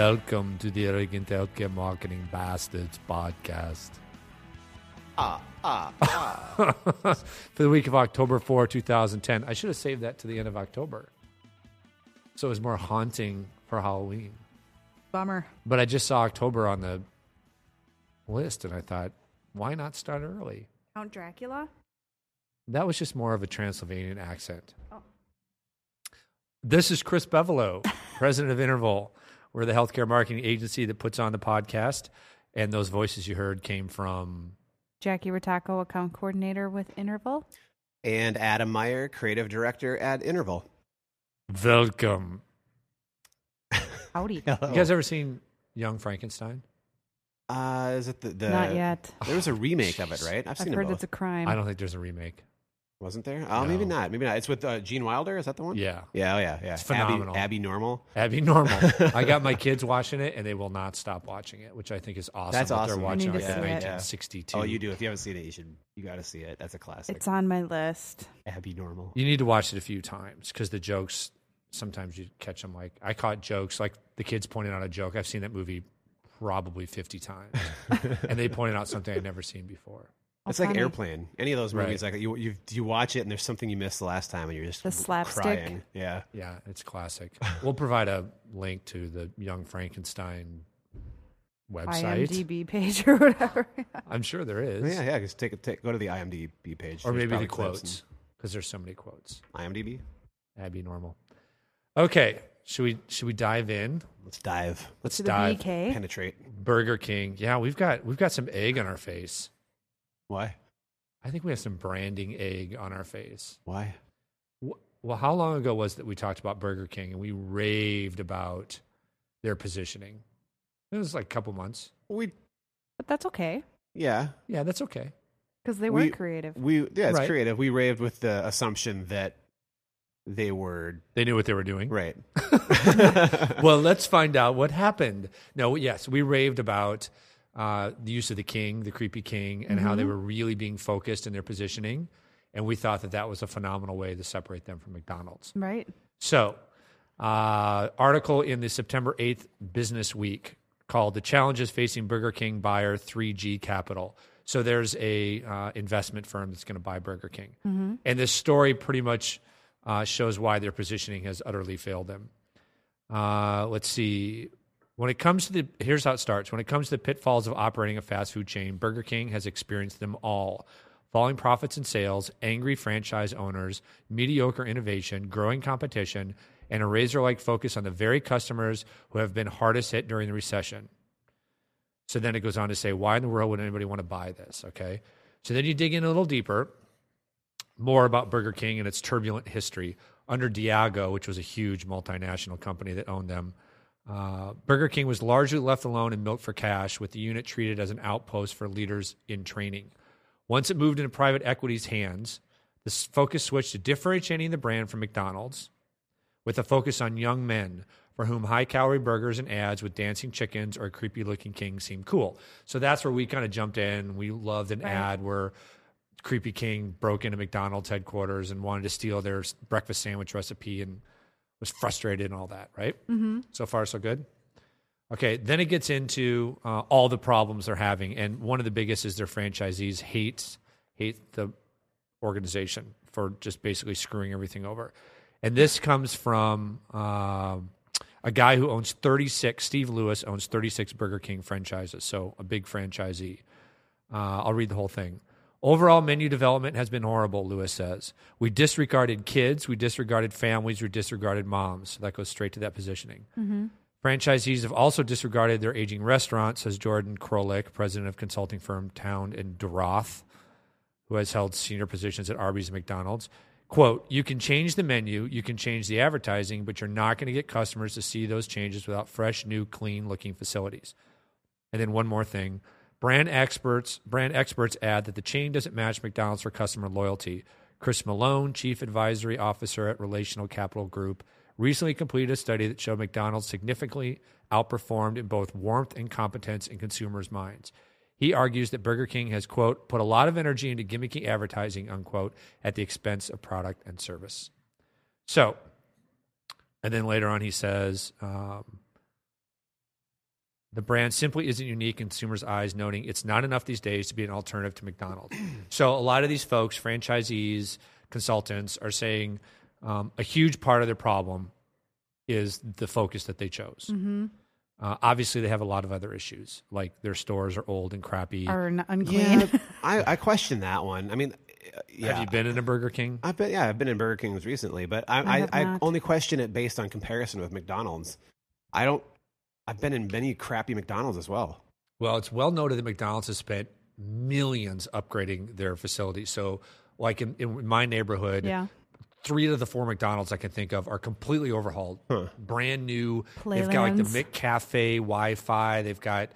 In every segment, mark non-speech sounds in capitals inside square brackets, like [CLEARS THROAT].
Welcome to the Arrogant Healthcare Marketing Bastards podcast. Ah, ah, ah. [LAUGHS] For the week of October 4, 2010. I should have saved that to the end of October. So it was more haunting for Halloween. Bummer. But I just saw October on the list and I thought, why not start early? Count Dracula? That was just more of a Transylvanian accent. Oh. This is Chris Bevolo, [LAUGHS] president of Interval. We're the healthcare marketing agency that puts on the podcast. And those voices you heard came from Jackie Rataco, account coordinator with Interval. and Adam Meyer, creative director at Interval. Welcome. [LAUGHS] Howdy. You guys ever seen Young Frankenstein? Uh, is it the, the Not yet. There was a remake of it, [SIGHS] right? I've seen. I've seen heard them it's a crime. I don't think there's a remake. Wasn't there? Oh, maybe not. Maybe not. It's with uh, Gene Wilder. Is that the one? Yeah. Yeah. Oh, yeah. Yeah. It's phenomenal. Abby, Abby Normal. Abby Normal. [LAUGHS] I got my kids watching it and they will not stop watching it, which I think is awesome. That's that awesome. They're I watching need like to the see it. 1962. Oh, you do. If you haven't seen it, you should. You got to see it. That's a classic. It's on my list. Abby Normal. You need to watch it a few times because the jokes sometimes you catch them. Like I caught jokes like the kids pointed out a joke. I've seen that movie probably fifty times, [LAUGHS] and they pointed out something I'd never seen before. It's like funny. Airplane. Any of those movies, Right. like you, you, you watch it and there's something you missed the last time, and you're just The slapstick. crying. Yeah. Yeah, it's classic. We'll provide a link to the Young Frankenstein website. IMDb page [LAUGHS] or whatever. [LAUGHS] I'm sure there is, Yeah. Yeah. Just take, a take go to the IMDb page, or There's maybe the quotes because there's so many quotes. and- IMDb. Abby Normal. Okay, should we should we dive in? Let's dive. Let's to the dive. BK. Penetrate. Burger King. Yeah, we've got we've got some egg on our face. Why? I think we have some branding egg on our face. Why? Well, how long ago was it that we talked about Burger King and we raved about their positioning? It was like a couple months. We. But that's okay Yeah. Yeah, that's okay. because they were We- creative. We. Yeah. It's Right. creative. We raved with the assumption that they were They knew what they were doing. right. [LAUGHS] well, let's find out what happened. No, yes, we raved about uh, the use of the king, the creepy king, and how they were really being focused in their positioning. And we thought that that was a phenomenal way to separate them from McDonald's. Right. So, uh, article in the September 8th Business Week called "The Challenges Facing Burger King Buyer 3G Capital." So there's a uh, investment firm that's going to buy Burger King, and this story pretty much uh, shows why their positioning has utterly failed them. Uh, let's see. When it comes to the here's how it starts. When it comes to the pitfalls of operating a fast food chain, Burger King has experienced them all. Falling profits and sales, angry franchise owners, mediocre innovation, growing competition, and a razor like focus on the very customers who have been hardest hit during the recession. So then it goes on to say, why in the world would anybody want to buy this? Okay. So then you dig in a little deeper, more about Burger King and its turbulent history. Under Diageo, which was a huge multinational company that owned them, uh, Burger King was largely left alone and milked for cash, with the unit treated as an outpost for leaders in training. Once it moved into private equity's hands, the focus switched to differentiating the brand from McDonald's with a focus on young men for whom high calorie burgers and ads with dancing chickens or a creepy looking king seemed cool. So that's where we kind of jumped in. We loved an Right. ad where Creepy King broke into McDonald's headquarters and wanted to steal their breakfast sandwich recipe and was frustrated and all that, right? Mm-hmm. So far, so good. Okay, then it gets into uh, all the problems they're having, and one of the biggest is their franchisees hate hate the organization for just basically screwing everything over. And this comes from um a guy who owns 36. Steve Lewis owns 36 Burger King franchises, so a big franchisee. Uh, I'll read the whole thing. Overall menu development has been horrible, Lewis says. We disregarded kids, we disregarded families, we disregarded moms. That goes straight to that positioning. Mm-hmm. Franchisees have also disregarded their aging restaurants, says Jordan Krolik, president of consulting firm Town and Doroth, who has held senior positions at Arby's and McDonald's. Quote, you can change the menu, you can change the advertising, but you're not going to get customers to see those changes without fresh, new, clean looking facilities. And then one more thing. Brand experts brand experts add that the chain doesn't match McDonald's for customer loyalty. Chris Malone, chief advisory officer at Relational Capital Group, recently completed a study that showed McDonald's significantly outperformed in both warmth and competence in consumers' minds. He argues that Burger King has, quote, put a lot of energy into gimmicky advertising, unquote, at the expense of product and service. So, and then later on he says, um, The brand simply isn't unique in consumers' eyes, noting it's not enough these days to be an alternative to McDonald's. [CLEARS THROAT] so, a lot of these folks, franchisees, consultants, are saying um, a huge part of their problem is the focus that they chose. Mm-hmm. Uh, obviously, they have a lot of other issues, like their stores are old and crappy. Or n- unclean. Yeah, [LAUGHS] I, I question that one. I mean, uh, yeah. Have you been in a Burger King? I've been yeah, I've been in Burger King's recently, but I I I, I, only question it based on comparison with McDonald's. I don't. I've been in many crappy McDonald's as well. Well, it's well noted that McDonald's has spent millions upgrading their facilities. So, like in, in my neighborhood, yeah. three of the four McDonald's I can think of are completely overhauled, brand new. They've got like the Playlands. McCafe Wi-Fi. They've got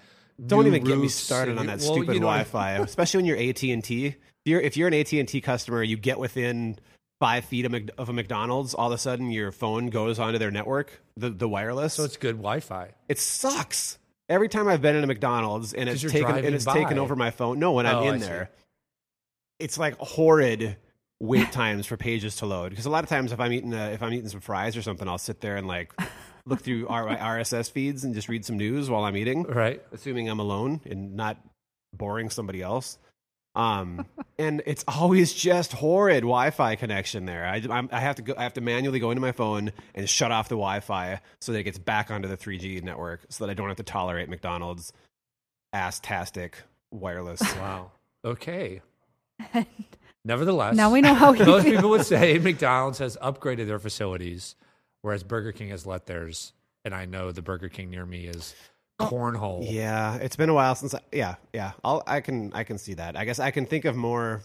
Don't even get me started and- on that well, stupid you know, Wi-Fi, especially when you're AT and T. If you're an AT and T customer, you get within five feet of, a McDonald's. All of a sudden, your phone goes onto their network, the the wireless. So it's good Wi-Fi. it sucks. Every time I've been in a McDonald's and it's taken and it's by. taken over my phone. No, when I'm Oh, I in see. there, it's like horrid wait times for pages to load. Because a lot of times, if I'm eating a, if I'm eating some fries or something, I'll sit there and like look through R- RSS feeds and just read some news while I'm eating, Right. assuming I'm alone and not boring somebody else. Um, and it's always just horrid Wi-Fi connection there. I, I'm, I have to go. I have to manually go into my phone and shut off the Wi-Fi so that it gets back onto the 3G network, so that I don't have to tolerate McDonald's ass-tastic wireless. [LAUGHS] Wow. Okay. [LAUGHS] Nevertheless, Now we know how [LAUGHS] he most feels. people would say McDonald's has upgraded their facilities, whereas Burger King has let theirs. And I know the Burger King near me is Oh, cornhole. yeah, it's been a while since. I, yeah, yeah. I'll, I can I can see that. I guess I can think of more.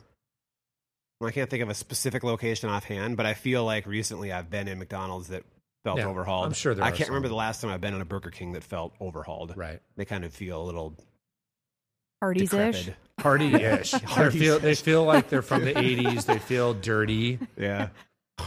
I can't think of a specific location offhand, but I feel like recently I've been in McDonald's that felt Yeah, overhauled. I'm sure there I are can't remember the last time I've been in a Burger King that felt overhauled. Right. They kind of feel a little Parties ish. decrepit. Party-ish. [LAUGHS] they Party-ish. feel they feel like they're from the '80s. They feel dirty, Yeah.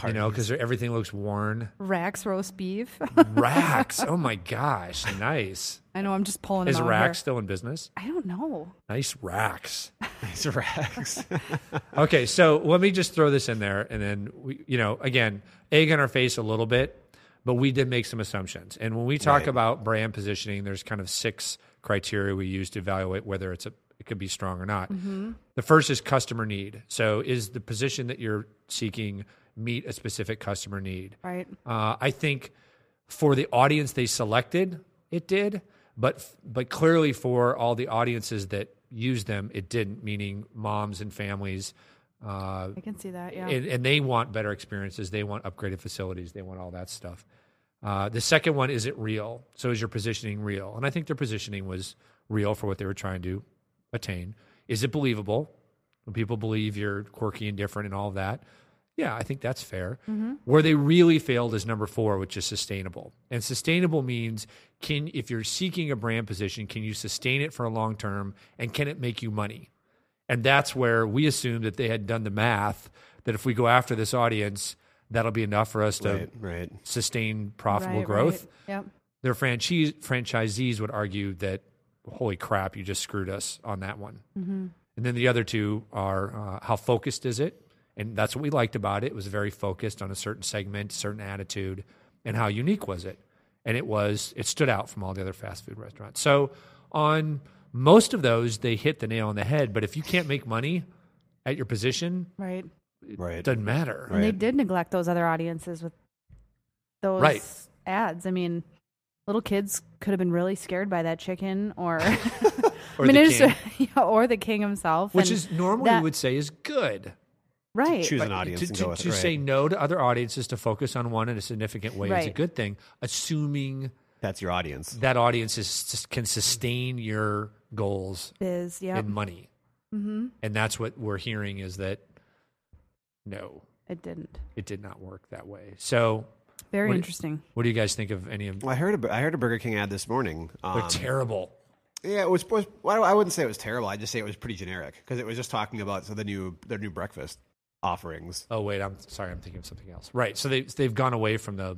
You know, because everything looks worn. Rax roast beef. [LAUGHS] Racks. Oh my gosh, nice. I know. I'm just pulling Is them out Rax here. still in business? I don't know. Nice racks. Nice racks. [LAUGHS] [LAUGHS] Okay, so let me just throw this in there, and then we, you know, again, egg on our face a little bit, but we did make some assumptions. And when we talk Right. about brand positioning, there's kind of six criteria we use to evaluate whether it's a it could be strong or not. Mm-hmm. The first is customer need. So, is the position that you're seeking meet a specific customer need? Right. Uh, I think for the audience they selected, it did, but but clearly for all the audiences that used them, it didn't. Meaning moms and families, uh, I can see that. Yeah. and, and they want better experiences. They want upgraded facilities. They want all that stuff. Uh, the second one is it real? So is your positioning real? And I think their positioning was real for what they were trying to attain. Is it believable? When people believe you're quirky and different and all of that, yeah, I think that's fair. Where they really failed is number four, which is sustainable. And sustainable means can if you're seeking a brand position, can you sustain it for a long term and can it make you money? And that's where we assumed that they had done the math that if we go after this audience, that'll be enough for us to right, right. sustain profitable Right, growth. right. Yep. Their franchise franchisees would argue that, holy crap, you just screwed us on that one. Mm-hmm. And then the other two are uh, how focused is it? And that's what we liked about it. It was very focused on a certain segment, certain attitude, and how unique was it? And it was, it stood out from all the other fast food restaurants. So on most of those, they hit the nail on the head. But if you can't make money at your position, Right. Right. it doesn't matter. And they did neglect those other audiences with those Right. ads. I mean, little kids could have been really scared by that chicken, or [LAUGHS] Or I mean, the it is- king, [LAUGHS] yeah, or the king himself, which is normally that- we would say is good. Right. choose an audience to, and to, go with to it. Right. say no to other audiences to focus on one in a significant way is a good thing, assuming That's your audience. that audience is, can sustain your goals Biz, yeah, and money. mm-hmm. And that's what we're hearing is that no, it didn't. it did not work that way. So, Very What- interesting. what do you guys think of any of Well, I heard a, I heard a Burger King ad this morning. They're Um, terrible. Yeah, it was. was well, I wouldn't say it was terrible. I'd just say it was pretty generic because it was just talking about so the new their new breakfast offerings. Oh wait, I'm sorry, I'm thinking of something else. Right. So they they've gone away from the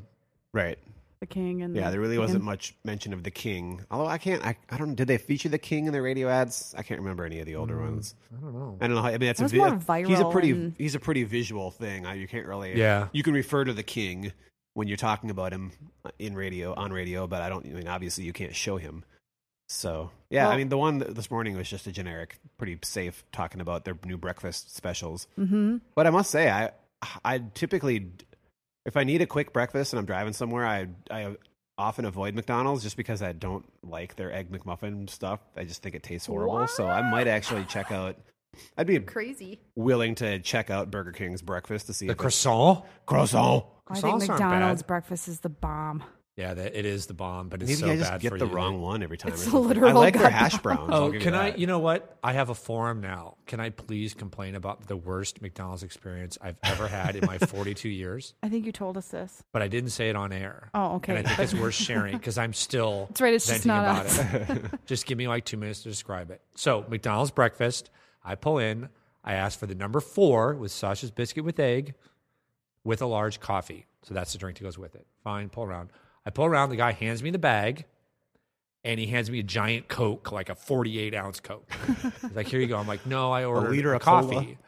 Right. The king and Yeah, the there really chicken. wasn't much mention of the king. Although I can't. I, I don't. Did they feature the king in the radio ads? I can't remember any of the older hmm, ones. I don't know. I don't know. How, I mean, that's It a was vi- more He's a pretty. and- He's a pretty visual thing. I, you can't really. Yeah. You can refer to the king when you're talking about him in radio on radio, but I don't. I mean, obviously, you can't show him. So yeah, I mean the one this morning was just a generic, pretty safe, talking about their new breakfast specials. Mm-hmm. But I must say, I I typically, if I need a quick breakfast and I'm driving somewhere, I I often avoid McDonald's just because I don't like their egg McMuffin stuff. I just think it tastes horrible. So I might actually check out. I'd be Crazy. willing to check out Burger King's breakfast to see The if it's croissant. croissant. I think McDonald's breakfast is the bomb. Yeah, that, it is the bomb, but it's Maybe so I just bad get for the you. wrong one every time. or It's something. literal I like their gut hash bomb. browns. Oh, I'll Oh, give can you I? that. You know what? I have a forum now. Can I please complain about the worst McDonald's experience I've ever had in my [LAUGHS] 42 years? I think you told us this. But I didn't say it on air. Oh, okay. And I think it's worth sharing [LAUGHS] because I'm still That's right, it's just venting not about us. it. [LAUGHS] just give me like two minutes to describe it. So McDonald's breakfast. I pull in. I ask for the number four with sausage biscuit with egg, with a large coffee. So that's the drink that goes with it. Fine. Pull around. I pull around. The guy hands me the bag, and he hands me a giant Coke, like a 48 ounce Coke. He's like, "Here you go." I'm like, "No, I ordered a, liter a of cola? coffee."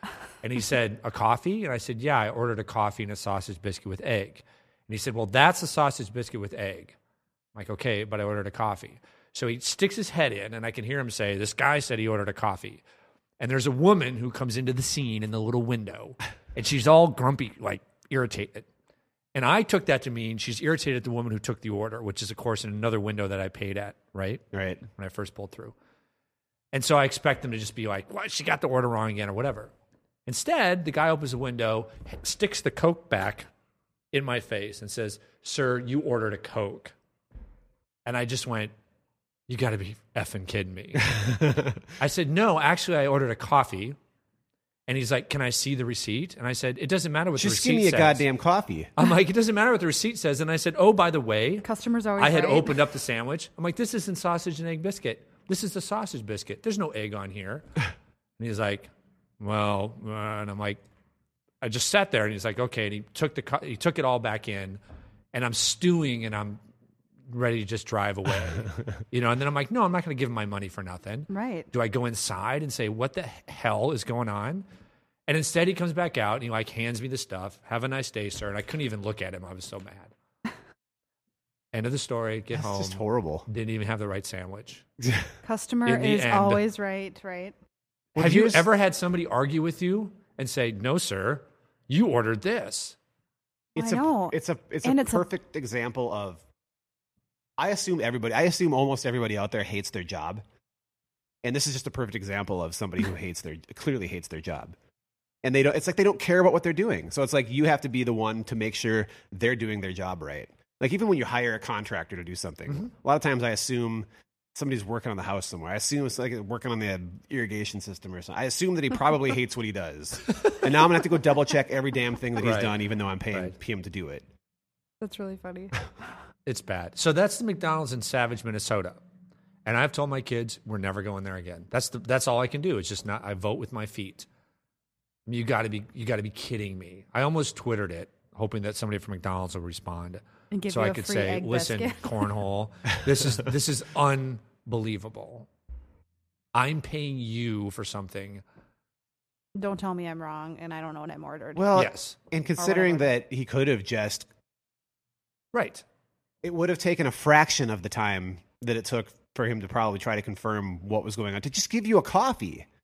And he said, "A coffee?" And I said, "Yeah, I ordered a coffee and a sausage biscuit with egg." And he said, "Well, that's a sausage biscuit with egg." I'm like, "Okay, but I ordered a coffee." So he sticks his head in, and I can hear him say, "This guy said he ordered a coffee." And there's a woman who comes into the scene in the little window, and she's all grumpy, like irritated. And I took that to mean she's irritated at the woman who took the order, which is, of course, in another window that I paid at, right? Right. when I first pulled through. And so I expect them to just be like, what? She got the order wrong again or whatever. Instead, the guy opens the window, sticks the Coke back in my face and says, Sir, you ordered a Coke. And I just went, You got to be effing kidding me. [LAUGHS] I said, No, actually, I ordered a coffee. And he's like, Can I see the receipt? And I said, It doesn't matter what Just the receipt says." Just give me a says. goddamn coffee. I'm like, It doesn't matter what the receipt says. And I said, Oh, by the way, Customers always. I had right. opened up the sandwich. I'm like, this isn't sausage and egg biscuit. This is the sausage biscuit. There's no egg on here. [LAUGHS] And he's like, well, uh, and I'm like, I just sat there and he's like, okay. And he took the he took it all back in, and I'm stewing and I'm ready to just drive away, [LAUGHS] you know. And then I'm like, no, I'm not going to give him my money for nothing. Right. Do I go inside and say, what the hell is going on? And instead, he comes back out and he like hands me the stuff. Have a nice day, sir. And I couldn't even look at him. I was so mad. [LAUGHS] End of the story. Get It's home. just horrible. Didn't even have the right sandwich. [LAUGHS] Customer is end- always right. Right. Well, have you here's- ever had somebody argue with you and say, "No, sir, you ordered this"? It's I a know. it's a it's And a it's a- perfect example of I assume everybody I assume almost everybody out there hates their job. And this is just a perfect example of somebody who [LAUGHS] hates their clearly hates their job. And they don't it's like they don't care about what they're doing. So it's like you have to be the one to make sure they're doing their job right. Like even when you hire a contractor to do something, Mm-hmm. a lot of times I assume somebody's working on the house somewhere. I assume it's like working on the irrigation system or something. I assume that he probably hates what he does. And now I'm gonna have to go double check every damn thing that he's Right. done, even though I'm paying Right. him to do it. That's really funny. [LAUGHS] It's bad. So that's the McDonald's in Savage, Minnesota. And I've told my kids we're never going there again. That's the, that's all I can do. It's just not. I vote with my feet. I mean, you got to be you got to be kidding me. I almost twittered it, hoping that somebody from McDonald's will respond, And give so I could say, "Listen, biscuit." [LAUGHS] cornhole, this is this is unbelievable. I'm paying you for something." Don't tell me I'm wrong, and I don't know what I'm ordered. Well, yes, and considering that he could have just, right. It would have taken a fraction of the time that it took for him to probably try to confirm what was going on to just give you a coffee. [LAUGHS]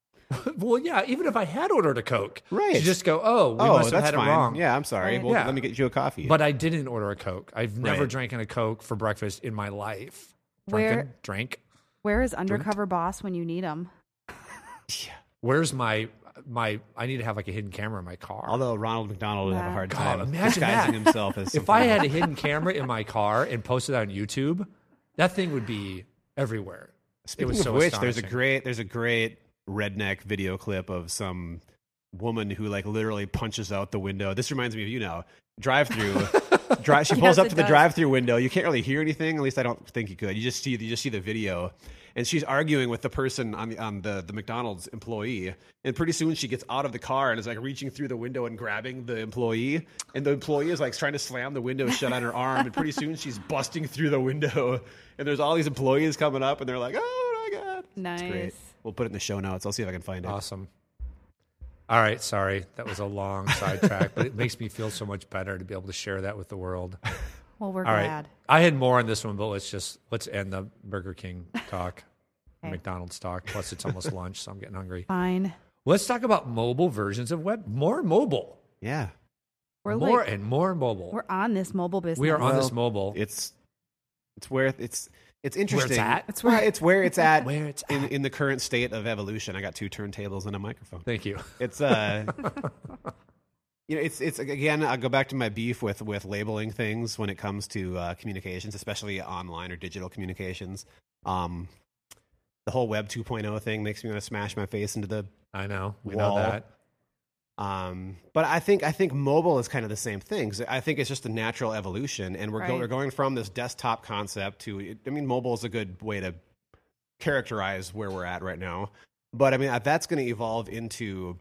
Well, yeah. Even if I had ordered a Coke, Right. You just go, "Oh, we oh, must have that's had fine. it wrong." Yeah, I'm sorry. Right. Well, Yeah. let me get you a coffee. But I didn't order a Coke. I've never Right. drank a Coke for breakfast in my life. Where- Drunken, drank. Where is undercover boss when you need him? [LAUGHS] Where's my my? I need to have like a hidden camera in my car. Although Ronald McDonald would have a hard God, time imagine disguising that. himself as if I had a hidden camera in my car and posted it on YouTube, that thing would be everywhere. Speaking it was of so which, there's a great there's a great redneck video clip of some woman who like literally punches out the window. This reminds me of you now. Drive through. [LAUGHS] drive, she pulls Yes, up it to the drive-through window. You can't really hear anything. At least I don't think you could. You just see you just see the video, and she's arguing with the person on the on the the McDonald's employee. And pretty soon she gets out of the car and is like reaching through the window and grabbing the employee. And the employee is like trying to slam the window shut on her [LAUGHS] arm. And pretty soon she's busting through the window. And there's all these employees coming up, and they're like, "Oh my god, It's great." Nice. We'll put it in the show notes. I'll see if I can find it. Awesome. All right, sorry. That was a long sidetrack, but it makes me feel so much better to be able to share that with the world. [LAUGHS] Well, we're All right. glad. I had more on this one, but let's just let's end the Burger King talk, [LAUGHS] Okay. McDonald's talk. Plus, it's almost [LAUGHS] lunch, so I'm getting hungry. Fine. Let's talk about mobile versions of web. More mobile, Yeah. We're more like, and more mobile. we're on this mobile business. We are on this mobile. It's it's where it's it's interesting. at? It's Well, where- it's where it's at. [LAUGHS] Where it's in, in the current state of evolution. I got two turntables and a microphone. Thank you. It's uh you know it's it's again I go back to my beef with with labeling things when it comes to uh, communications, especially online or digital communications. Um, the whole Web 2.0 thing makes me want to smash my face into the I know. We Wall. know that. um, but I think I think mobile is kind of the same thing. 'cause I think it's just a natural evolution, and we're go, we're going from this desktop concept to. I mean, mobile is a good way to characterize where we're at right now. But I mean, uh, that's going to evolve into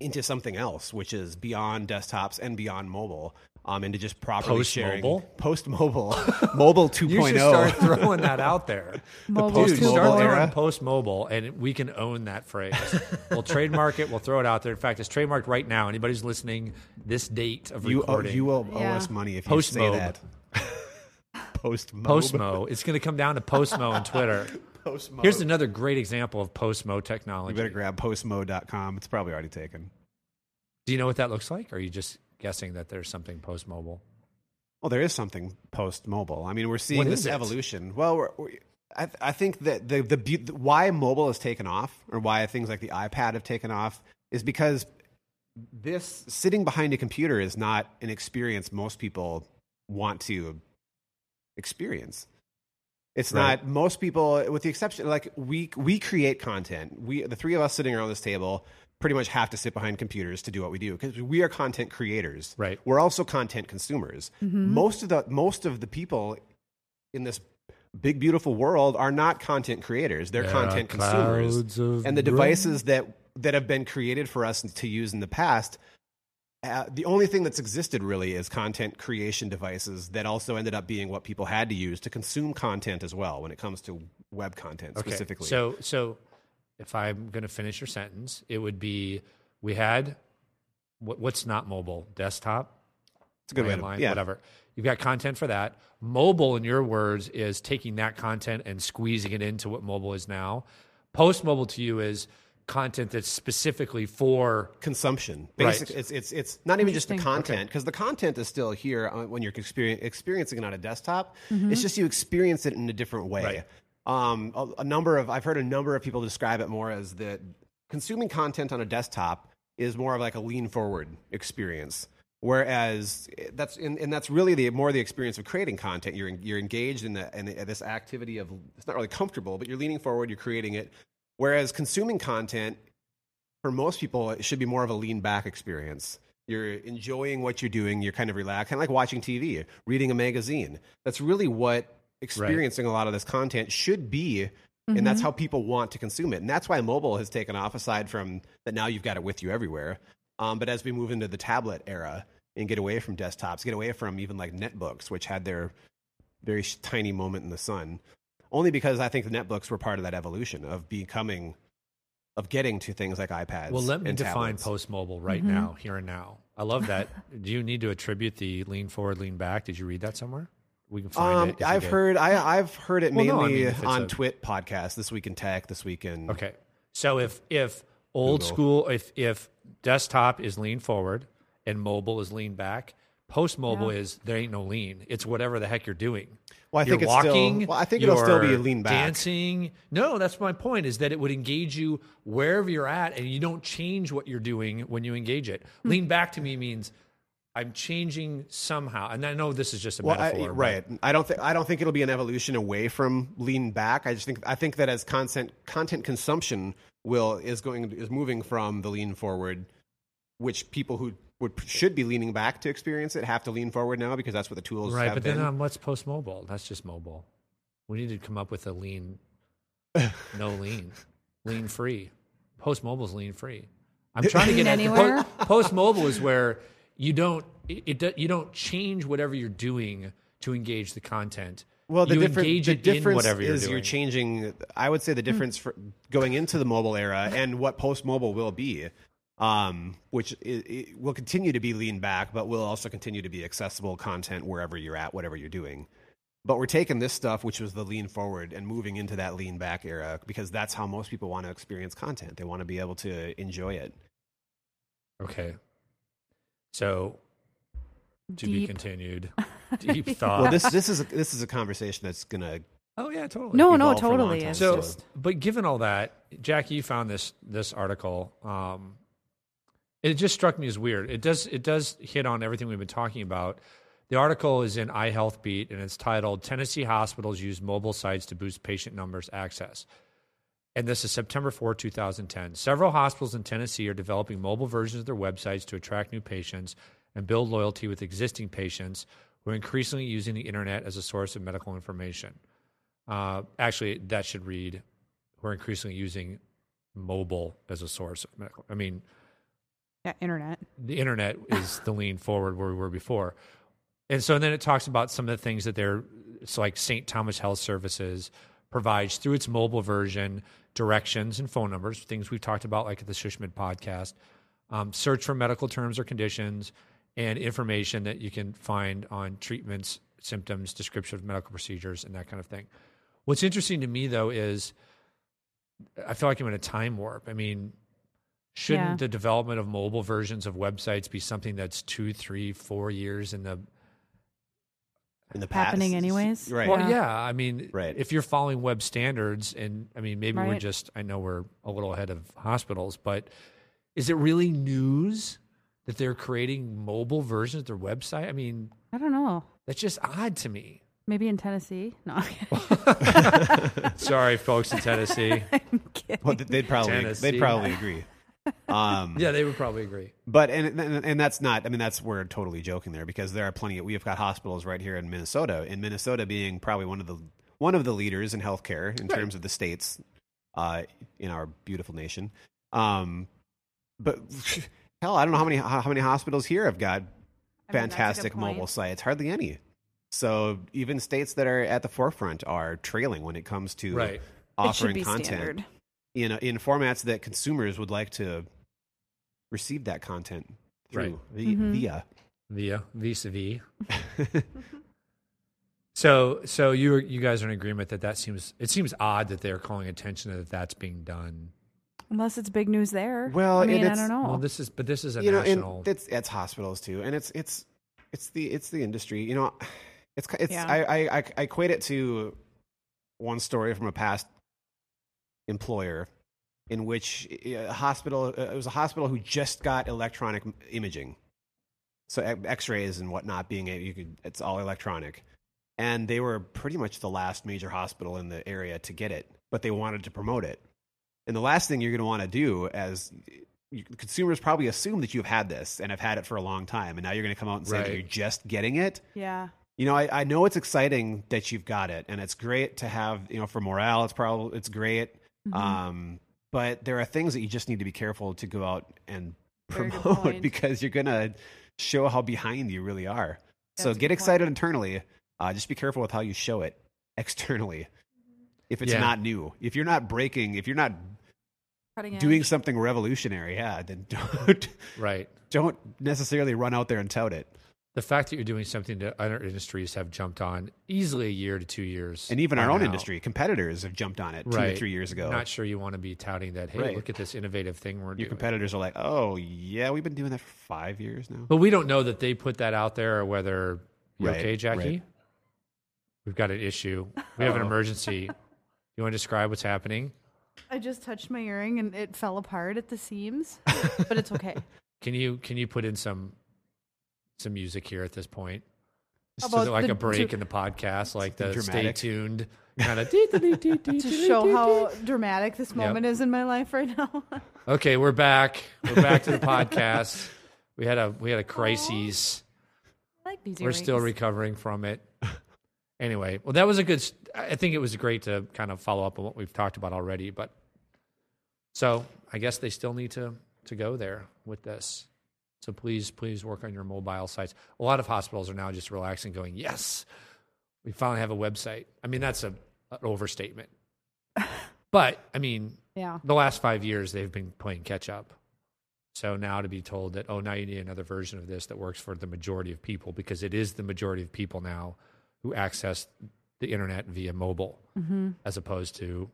into something else, which is beyond desktops and beyond mobile, um, into just properly sharing Post-mobile? post [LAUGHS] mobile, mobile 2.0. You should start throwing that out there. [LAUGHS] Mobile Dude, post-mobile start throwing era. post mobile, and we can own that phrase. [LAUGHS] we'll trademark it. We'll throw it out there. In fact, it's trademarked right now. Anybody who's listening, this date of You owe, recording, you owe, owe Yeah. us money if you Post say that. Post Postmo. It's going to come down to Postmo on Twitter. Post Here's another great example of Postmo technology. You better grab postmode.com. It's probably already taken. Do you know what that looks like? Or are you just guessing that there's something post mobile? Well, there is something post mobile. I mean, we're seeing this it? evolution. Well, we're, we I, I think that the, the beau- why mobile has taken off, or why things like the iPad have taken off, is because this sitting behind a computer is not an experience most people want to experience. It's Right. not most people, with the exception like we we create content. We the three of us sitting around this table pretty much have to sit behind computers to do what we do because we are content creators. Right. We're also content consumers. Mm-hmm. Most of the most of the people in this big beautiful world are not content creators. They're There content consumers. And the gray. devices that that have been created for us to use in the past uh, the only thing that's existed really is content creation devices that also ended up being what people had to use to consume content as well when it comes to web content Okay. specifically. So, so if I'm going to finish your sentence, it would be we had what, what's not mobile desktop, it's a good way landline, to yeah. whatever. You've got content for that. Mobile, in your words, is taking that content and squeezing it into what mobile is now. Post mobile to you is content that's specifically for consumption. Right. It's it's it's not even just the content because the content is still here uh, when you're experience, experiencing it on a desktop. Mm-hmm. It's just you experience it in a different way. Right. Um, a, a number of I've heard a number of people describe it more as that consuming content on a desktop is more of like a lean forward experience. Whereas that's and, and that's really the more the experience of creating content. You're you're engaged in the in the, this activity of it's not really comfortable, but you're leaning forward. You're creating it. Whereas consuming content for most people, it should be more of a lean back experience. You're enjoying what you're doing. You're kind of relaxed, kind of like watching TV, reading a magazine. That's really what experiencing a lot of this content should be. And that's how people want to consume it. And that's why mobile has taken off, aside from that now you've got it with you everywhere. Um, but as we move into the tablet era and get away from desktops, get away from even like netbooks, which had their very sh- tiny moment in the sun, only because I think the netbooks were part of that evolution of becoming, of getting to things like iPads. Well, let me and define tablets. post mobile right Mm-hmm. now, here and now. I love that. Do you need to attribute the lean forward, lean back? Did you read that somewhere? We can find Um, it. I've heard I, I've heard it Well, no, I mainly mean, on a- Twit podcast this week in tech, this week in Okay. So if if old Google. school if if desktop is lean forward and mobile is lean back, post mobile Yeah. is there ain't no lean. It's whatever the heck you're doing. Well, I you're think it's still- walking. well, I think it'll still be you're lean back. Dancing. No, that's my point. Is that it would engage you wherever you're at, and you don't change what you're doing when you engage it. Hmm. Lean back to me means I'm changing somehow, and I know this is just a Well, I, metaphor, but- right. I don't think I don't think it'll be an evolution away from lean back. I just think I think that as content content consumption will is going is moving from the lean forward, which people who would should be leaning back to experience it have to lean forward now because that's what the tools Right, have but been. then um, what's post mobile? That's just mobile. We need to come up with a lean, [LAUGHS] no lean, lean free. Post mobile is lean free. I'm trying to [LAUGHS] get at the anywhere? post mobile is where you don't it, it you don't change whatever you're doing to engage the content. Well, the you difference, the difference whatever you're is doing. you're changing. I would say the difference for going into the mobile era and what post mobile will be um, which i it will continue to be lean back, but will also continue to be accessible content wherever you're at, whatever you're doing. But we're taking this stuff, which was the lean forward, and moving into that lean back era because that's how most people want to experience content. They want to be able to enjoy it. Okay. So to be continued. [LAUGHS] Deep thought. Well, this this is a, this is a conversation that's gonna oh yeah, totally. No, no, evolved for a long totally. time. So, just but given all that, Jackie, you found this this article. Um, it just struck me as weird. It does it does hit on everything we've been talking about. The article is in iHealthBeat and it's titled "Tennessee Hospitals Use Mobile Sites to Boost Patient Numbers Access." And this is September 4, 2010. Several hospitals in Tennessee are developing mobile versions of their websites to attract new patients and build loyalty with existing patients who are increasingly using the internet as a source of medical information. Uh, actually, that should read who are increasingly using mobile as a source of medical. I mean, yeah, internet. the internet is the lean forward where we were before. And so and then it talks about some of the things that they're it's like St. Thomas Health Services provides through its mobile version directions and phone numbers, things we've talked about like at the Shishmid podcast, um, search for medical terms or conditions, and information that you can find on treatments, symptoms, description of medical procedures, and that kind of thing. What's interesting to me though is I feel like I'm in a time warp. I mean, shouldn't Yeah. the development of mobile versions of websites be something that's two, three, four years in the in the past Happening anyways? right? well, Yeah. yeah. I mean, Right. if you're following web standards, and I mean, maybe we're just, I know we're a little ahead of hospitals, but is it really news that they're creating mobile versions of their website? I mean, I don't know. that's just odd to me. Maybe in Tennessee. No, [LAUGHS] Sorry, folks in Tennessee. [LAUGHS] I'm kidding. Well, they'd probably Tennessee. they'd probably agree. Um, Yeah, they would probably agree. But and, and and that's not. I mean, that's we're totally joking there because there are plenty. Of, we have got hospitals right here in Minnesota. In Minnesota, being probably one of the one of the leaders in healthcare in terms of the states uh, in our beautiful nation. Um, but [LAUGHS] hell, I don't know how many how, how many hospitals here have got I mean, that's a good fantastic mobile sites. Hardly any. So even states that are at the forefront are trailing when it comes to Right. Offering content standard. In in formats that consumers would like to receive that content through vi- Mhm. via. Via vis a vis. So, so you you guys are in agreement that that seems it seems odd that they're calling attention to that that's being done. Unless it's big news there. Well, I and mean, I don't know. Well, this is but this is a you know, national. and it's it's hospitals too, and it's it's it's the it's the industry. You know, [SIGHS] it's it's Yeah. I, I I I equate it to one story from a past employer in which a hospital uh, it was a hospital who just got electronic imaging, so x-rays and whatnot being a, you could it's all electronic, and they were pretty much the last major hospital in the area to get it, but they wanted to promote it. And the last thing you're going to want to do as you, consumers probably assume that you've had this and have had it for a long time, and now you're going to come out and say that you're just getting it. yeah. You know, I, I know it's exciting that you've got it, and it's great to have. You know, for morale, it's probably it's great. Mm-hmm. Um, but there are things that you just need to be careful to go out and promote [LAUGHS] because you're going to show how behind you really are. so That's a get excited point. internally. Uh, just be careful with how you show it [LAUGHS] externally. If it's Yeah. not new, if you're not breaking, if you're not Cutting doing edge. something revolutionary, yeah, then [LAUGHS] don't right. don't necessarily run out there and tout it. The fact that you're doing something that other industries have jumped on easily a year to two years, And even our by own now. industry, competitors have jumped on it two or right? three years ago. Not sure you want to be touting that. Hey, Right. look at this innovative thing we're Your doing. competitors are like, oh yeah, we've been doing that for five years now. But we don't know that they put that out there or whether you Right, okay, Jackie? right. We've got an issue. We have an oh. emergency. [LAUGHS] You want to describe what's happening? I just touched my earring and it fell apart at the seams, but it's okay. [LAUGHS] Can you can you put in some some music here at this point? So like the a break two- in the podcast, like the Dramatic. stay tuned [LAUGHS] kind of. to show how dramatic this Yep. moment is in my life right now. [LAUGHS] Okay, we're back. We're back to the [LAUGHS] podcast. We had a we had a crisis. I like these We're still recovering from it. Anyway, well, that was a good. I think it was great to kind of follow up on what we've talked about already. But so I guess they still need to to go there with this. So please, please work on your mobile sites. A lot of hospitals are now just relaxing, going, "Yes, we finally have a website." I mean, that's a an overstatement. [LAUGHS] But I mean, Yeah. the last five years they've been playing catch up. So now to be told that, oh, now you need another version of this that works for the majority of people because it is the majority of people now who access the internet via mobile Mm-hmm. as opposed to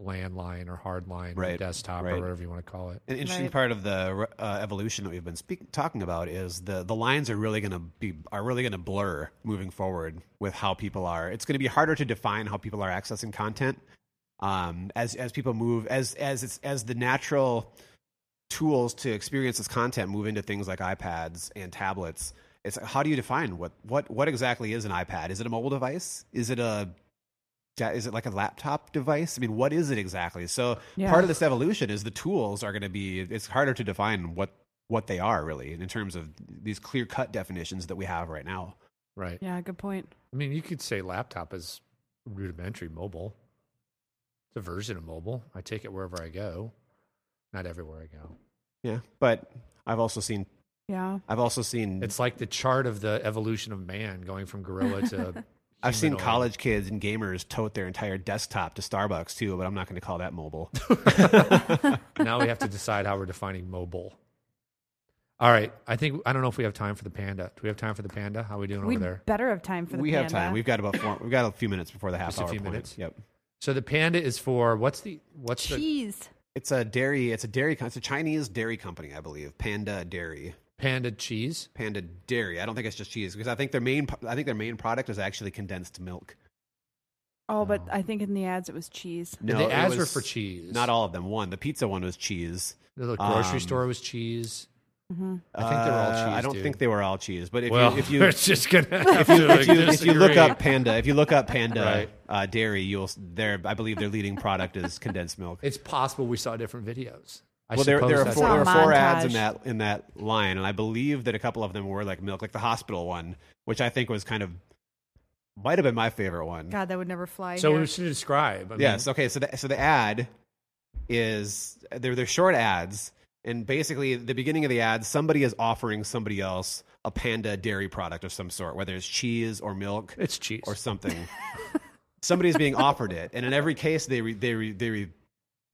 landline or hardline or desktop right. or whatever you want to call it. An interesting Right. part of the uh, evolution that we've been speak- talking about is the the lines are really going to be are really going to blur moving forward with how people are. It's going to be harder to define how people are accessing content um, as as people move as as it's as the natural tools to experience this content move into things like iPads and tablets. It's how do you define what what what exactly is an iPad? Is it a mobile device? Is it a yeah, is it like a laptop device? I mean, what is it exactly? So Yeah. part of this evolution is the tools are going to be. It's harder to define what what they are really in terms of these clear cut definitions that we have right now. Right. Yeah, good point. I mean, you could say laptop is rudimentary mobile. It's a version of mobile. I take it wherever I go, not everywhere I go. Yeah, but I've also seen Yeah. I've also seen It's like the chart of the evolution of man going from gorilla to. [LAUGHS] I've seen humanoid. college kids and gamers tote their entire desktop to Starbucks too, but I'm not going to call that mobile. [LAUGHS] [LAUGHS] now we have to decide how we're defining mobile. All right. I think I don't know if we have time for the panda. Do we have time for the panda? How are we doing We over there? better have time for the panda. we have time. We've got about four, we've got a few minutes before the half Just a few point. minutes? Yep. So the panda is for what's the what's the cheese. It's a dairy. It's a dairy. It's a Chinese dairy company, I believe. Panda Dairy. Panda cheese? Panda Dairy. I don't think it's just cheese because I think their main. I think their main product is actually condensed milk. Oh, but I think in the ads it was cheese. No, the ads were for cheese. Not all of them. One, the pizza one was cheese. The grocery um, store was cheese. hmm I think they were all Uh, cheese. I don't dude. think they were all cheese, but if well, [LAUGHS] you if you we're just gonna if you, [LAUGHS] if you, if you look up Panda, if you look up Panda Right. uh, Dairy, you'll their I believe their leading product is condensed milk. it's possible we saw different videos. I well, there, there are four, there are four ads in that in that line, and I believe that a couple of them were like milk, like the hospital one, which I think was kind of might have been my favorite one. God, that would never fly. So here. we should describe. I mean, Yes. Okay. So the so the ad is they're they're short ads, and basically at the beginning of the ad, somebody is offering somebody else a panda dairy product of some sort, whether it's cheese or milk it's cheese. or something. [LAUGHS] Somebody's being offered it, and in every case, they re, they re, they re,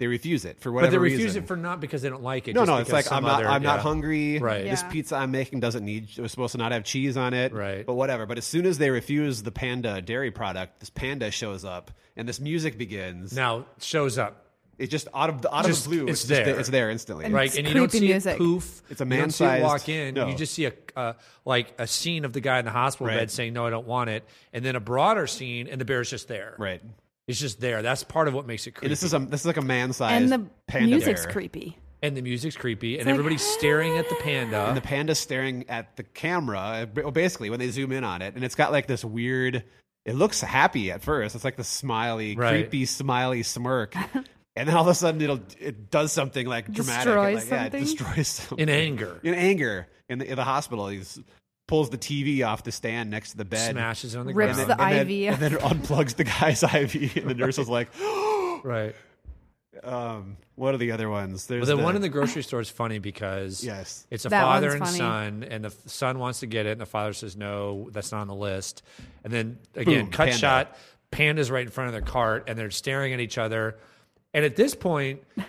they refuse it for whatever. but they refuse reason. it for not because they don't like it. no, just no. It's like I'm not other- I'm not yeah. hungry. Right. This Yeah. pizza I'm making doesn't need. It was supposed to not have cheese on it. Right. But whatever. But as soon as they refuse the panda dairy product, this panda shows up, and this music begins. Now shows up It just out of the out Just- of the blue. it's It's, just there. it's there instantly. And right, It's and you don't creepy see music. it poof. It's a You don't see it man-sized- walk in. no. You just see a uh, like a scene of the guy in the hospital Right. bed saying, "No, I don't want it," and then a broader scene, and the bear's just there. Right. It's just there. That's part of what makes it creepy. And this is a this is like a man sized and the panda music's bear. creepy. and the music's creepy, and like, everybody's staring at the panda. And the panda's staring at the camera, uh, basically when they zoom in on it, and it's got like this weird. It looks happy at first. It's like the smiley, Right. creepy, smiley smirk, [LAUGHS] and then all of a sudden it'll it does something like dramatic, Destroys like, yeah, it something? destroys [LAUGHS] something. in anger, in anger in the in the hospital. He's pulls the TV off the stand next to the bed, smashes it on the Rips ground. the and then, IV. and then unplugs the guy's [LAUGHS] IV, and the nurse is like, [GASPS] right. um, "What are the other ones?" There's Well, the, one in the grocery store is funny because [LAUGHS] Yes. it's a That father and funny. son, and the son wants to get it, and the father says no, that's not on the list. And then again, Boom, cut panda. shot, panda's right in front of their cart, and they're staring at each other. And at this point, [LAUGHS] y-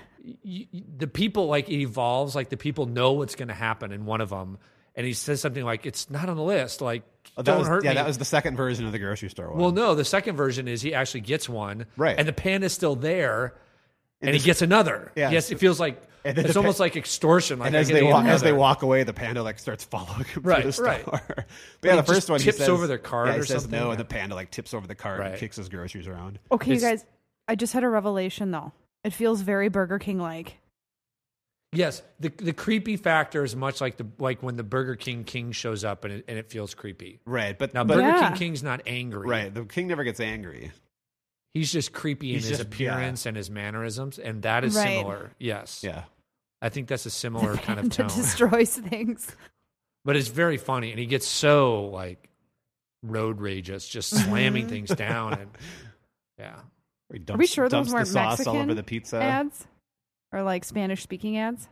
y- the people like it evolves, like the people know what's going to happen in one of them, and he says something like, "It's not on the list, like Oh, don't was, hurt yeah, me." that was the second version of the grocery store one. well, no, the second version is he actually gets one, Right. And the panda's still there, and, this- he gets another. Yeah. Yes, it feels like And it's the pa- almost like extortion. Like and as they to get walk, as they walk away, the panda like starts following him Right, through the store. [LAUGHS] right. but yeah, the first just one he tips says, over their cart yeah, he or says something, no, and the panda like tips over the cart and kicks his groceries around. Okay, you guys. I just had a revelation though. It feels very Burger King like. Yes, the the creepy factor is much like the like when the Burger King King shows up and it, and it feels creepy. Right, but Now but Burger Yeah. King King's not angry. right, the king never gets angry. He's just creepy He's in his just- appearance and his mannerisms, and that is Right. similar. Yes, Yeah, I think that's a similar [LAUGHS] kind of Panda tone. destroys things. but it's very funny, and he gets so like road rageous, just mm-hmm. slamming things down, and [LAUGHS] yeah, He Are we sure those dumps weren't sauce all over Mexican the pizza. ads or like Spanish speaking ads?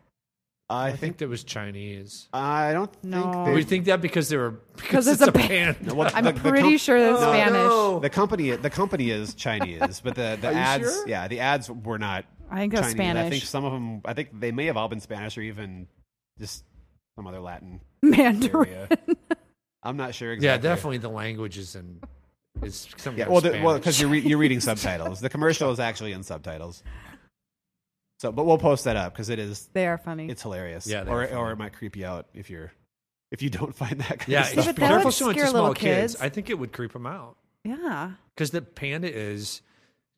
I I think think that was Chinese. I don't No. think We think that because they were because it's it's, a a pan- pan. well, I'm the- the pretty com- sure that's No, Spanish. no. The company, the company is Chinese, but the, the Are you ads, sure? yeah, the ads were not. I think that's Chinese. I Spanish. think some of them. I think they may have all been Spanish or even just some other Latin [LAUGHS] Mandarin. area. [LAUGHS] I'm not sure Yeah, definitely the language is in is some Yeah, well, of the, well, because you're re- you're reading [LAUGHS] subtitles. The commercial is actually in subtitles. So, but we'll post that up because it is They are funny. it's hilarious. Yeah, they or funny. or it might creep you out if you're if you don't [LAUGHS] find that kind yeah, of See, stuff. but be that careful would showing it to scare small little kids. kids. I think it would creep them out yeah. because the panda is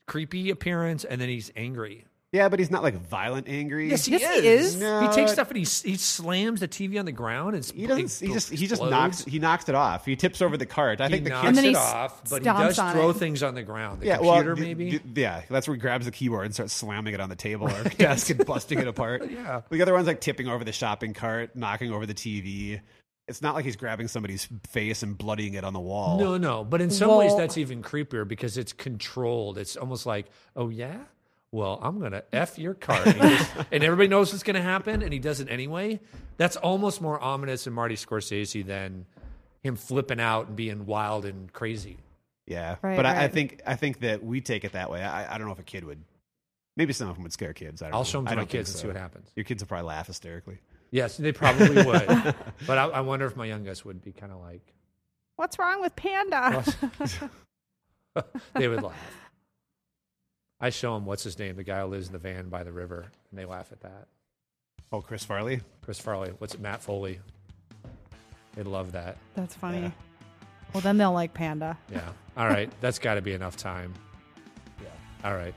creepy appearance and then he's angry. Yeah, but he's not like violent angry. Yes, he Yes, is. he is. No. He takes stuff and he he slams the TV on the ground and He doesn't. He just he just knocks he knocks it off. He tips over the cart. I He think the knocks kids. then it off, but he stomps does on throw it. things on the ground. The yeah, well, computer d- maybe. d- yeah, that's where he grabs the keyboard and starts slamming it on the table or [LAUGHS] [LAUGHS] desk and busting it apart. [LAUGHS] Yeah. The other one's like tipping over the shopping cart, knocking over the TV. It's not like he's grabbing somebody's face and bloodying it on the wall. No, no. But in some ways, Well- that's even creepier because it's controlled. It's almost like, oh, yeah? Well, I'm going to F your cart. And, just- [LAUGHS] and everybody knows what's going to happen, and he does it anyway. That's almost more ominous in Marty Scorsese than him flipping out and being wild and crazy. Yeah, Right, but I, I think I think that we take it that way. I, I don't know if a kid would. Maybe some of them would scare kids. I don't I'll know. show them I to my don't think kids and see what happens. Your kids will probably laugh hysterically. Yes, they probably would. [LAUGHS] but I, I wonder if my youngest would be kind of like, What's wrong with Panda? [LAUGHS] they would laugh. I show them what's his name, the guy who lives in the van by the river, and they laugh at that. Oh, Chris Farley. Chris Farley, what's it, Matt Foley? They love that. That's funny. Yeah. Well, then they'll like Panda. Yeah. All right. [LAUGHS] That's got to be enough time. Yeah. All right.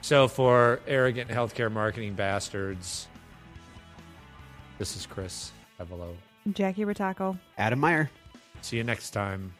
So for arrogant healthcare marketing bastards, this is Chris Bevolo. Jackie Rataco. Adam Meyer. See you next time.